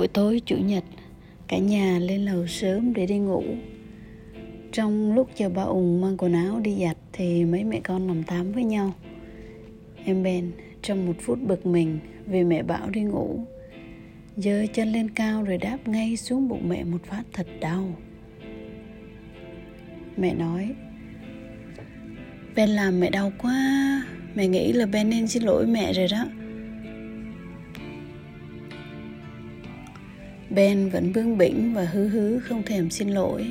Buổi tối chủ nhật, cả nhà lên lầu sớm để đi ngủ. Trong lúc chờ ba Ùng mang quần áo đi giặt thì mấy mẹ con nằm tám với nhau. Em Ben trong một phút bực mình vì mẹ bảo đi ngủ. Giơ chân lên cao rồi đáp ngay xuống bụng mẹ một phát thật đau. Mẹ nói Ben làm mẹ đau quá Mẹ nghĩ là Ben nên xin lỗi mẹ rồi đó Ben vẫn bướng bỉnh và hứ hứ không thèm xin lỗi.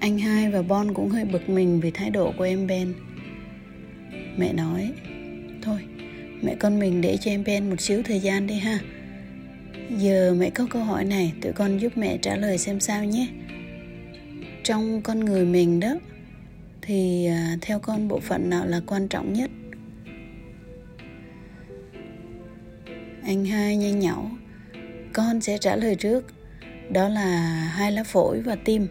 Anh hai và Bon cũng hơi bực mình vì thái độ của em Ben. Mẹ nói, thôi, mẹ con mình để cho em Ben một xíu thời gian đi ha. Giờ mẹ có câu hỏi này, tụi con giúp mẹ trả lời xem sao nhé. Trong con người mình đó, thì à, theo con bộ phận nào là quan trọng nhất? Anh hai nhanh nhảu Con sẽ trả lời trước. Đó là hai lá phổi và tim.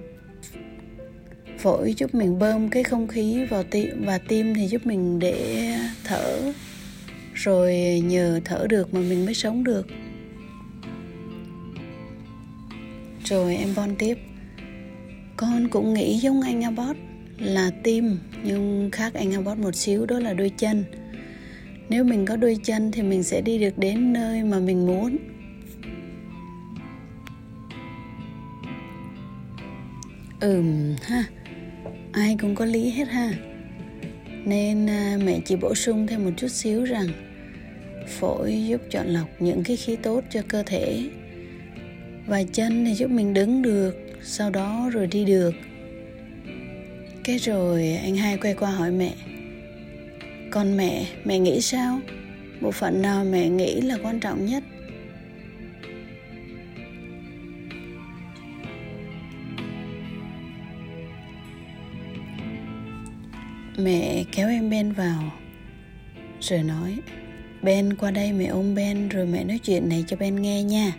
Phổi giúp mình bơm cái không khí vào tim Và tim thì giúp mình để thở. Rồi nhờ thở được mà mình mới sống được. Rồi em Bon tiếp. Con cũng nghĩ giống anh Abbott Là tim, Nhưng khác anh Abbott một xíu, đó là đôi chân nếu mình có đôi chân thì mình sẽ đi được đến nơi mà mình muốn. Ừm ha. Ai cũng có lý hết ha. Nên à, mẹ chỉ bổ sung thêm một chút xíu rằng phổi giúp chọn lọc những cái khí tốt cho cơ thể. Và chân thì giúp mình đứng được sau đó rồi đi được. Cái rồi anh hai quay qua hỏi mẹ còn mẹ mẹ nghĩ sao? Bộ phận nào mẹ nghĩ là quan trọng nhất? Mẹ kéo em ben vào, rồi nói, ben, qua đây mẹ ôm ben, rồi mẹ nói chuyện này cho ben nghe nha.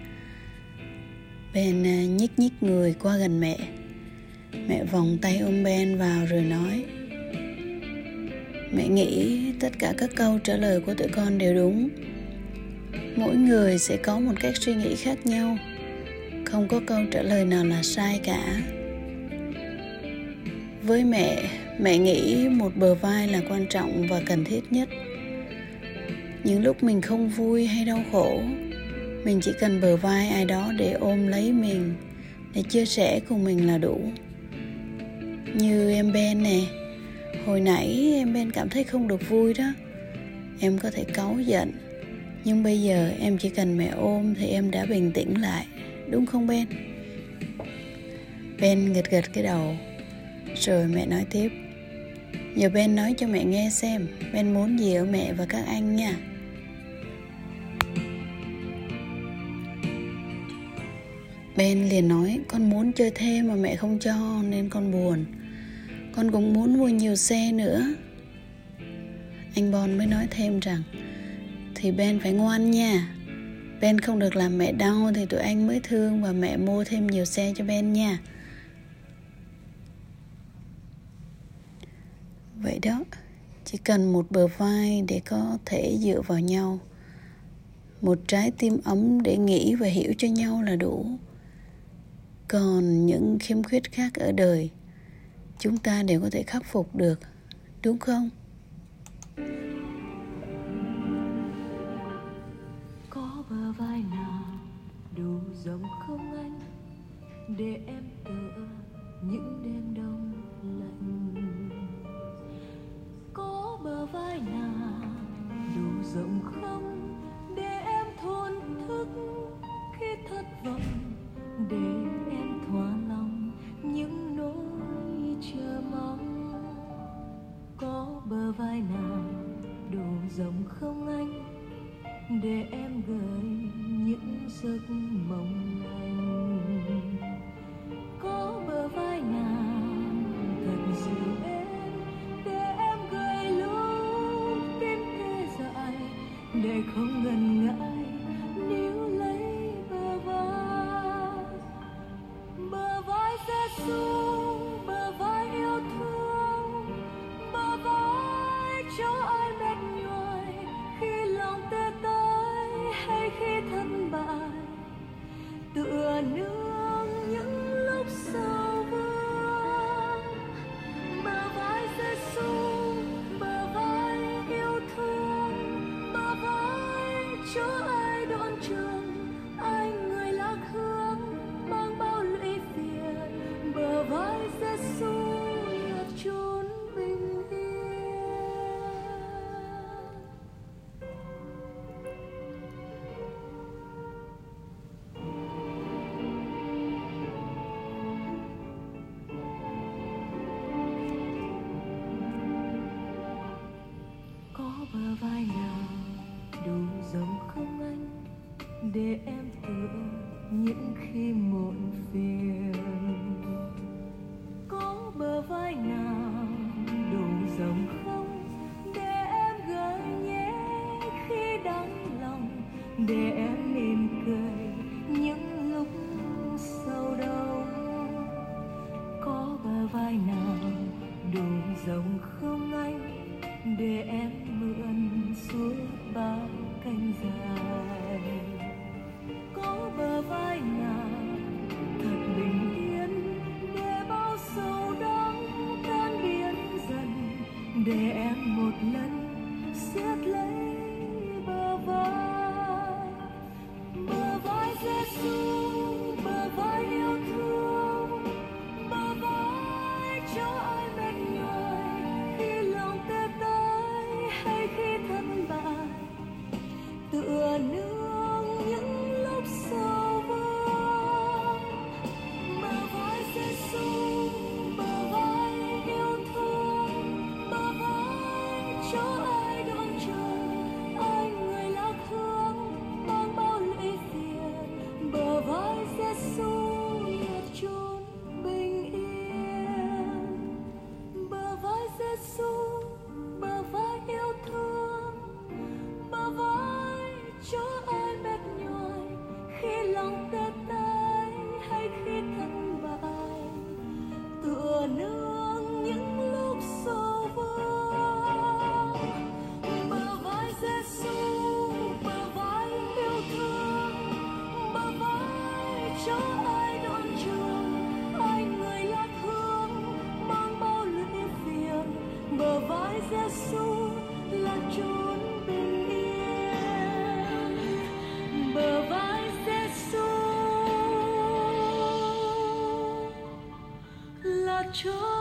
Ben à, nhích nhích người qua gần mẹ. Mẹ vòng tay ôm ben vào rồi nói mẹ nghĩ tất cả các câu trả lời của tụi con đều đúng. Mỗi người sẽ có một cách suy nghĩ khác nhau. Không có câu trả lời nào là sai cả. Với mẹ mẹ nghĩ một bờ vai là quan trọng và cần thiết nhất. Những lúc mình không vui hay đau khổ, mình chỉ cần bờ vai ai đó để ôm lấy mình, để chia sẻ cùng mình là đủ. Như em ben nè hồi nãy em bên cảm thấy không được vui đó. Em có thể cáu giận. Nhưng bây giờ em chỉ cần mẹ ôm thì em đã bình tĩnh lại, đúng không ben? Ben gật gật cái đầu. Rồi mẹ nói tiếp. Giờ ben nói cho mẹ nghe xem, ben muốn gì ở mẹ và các anh nha. Ben liền nói, con muốn chơi thêm mà mẹ không cho nên con buồn con cũng muốn mua nhiều xe nữa. Anh bon mới nói thêm rằng, thì ben phải ngoan nha. Ben không được làm mẹ đau thì tụi anh mới thương và mẹ mua thêm nhiều xe cho ben nha. Vậy đó, chỉ cần một bờ vai để có thể dựa vào nhau, một trái tim ấm để nghĩ và hiểu cho nhau là đủ. Còn những khiếm khuyết khác ở đời chúng ta đều có thể khắc phục được, đúng không? Có bờ vai nào đủ rộng không anh? Để em tựa những đêm để em gửi những giấc mộng lành. Có bờ vai nào thật dịu êm để em gửi lúc tim tê dại để không ngần ngại. Những khi muộn là chốn bình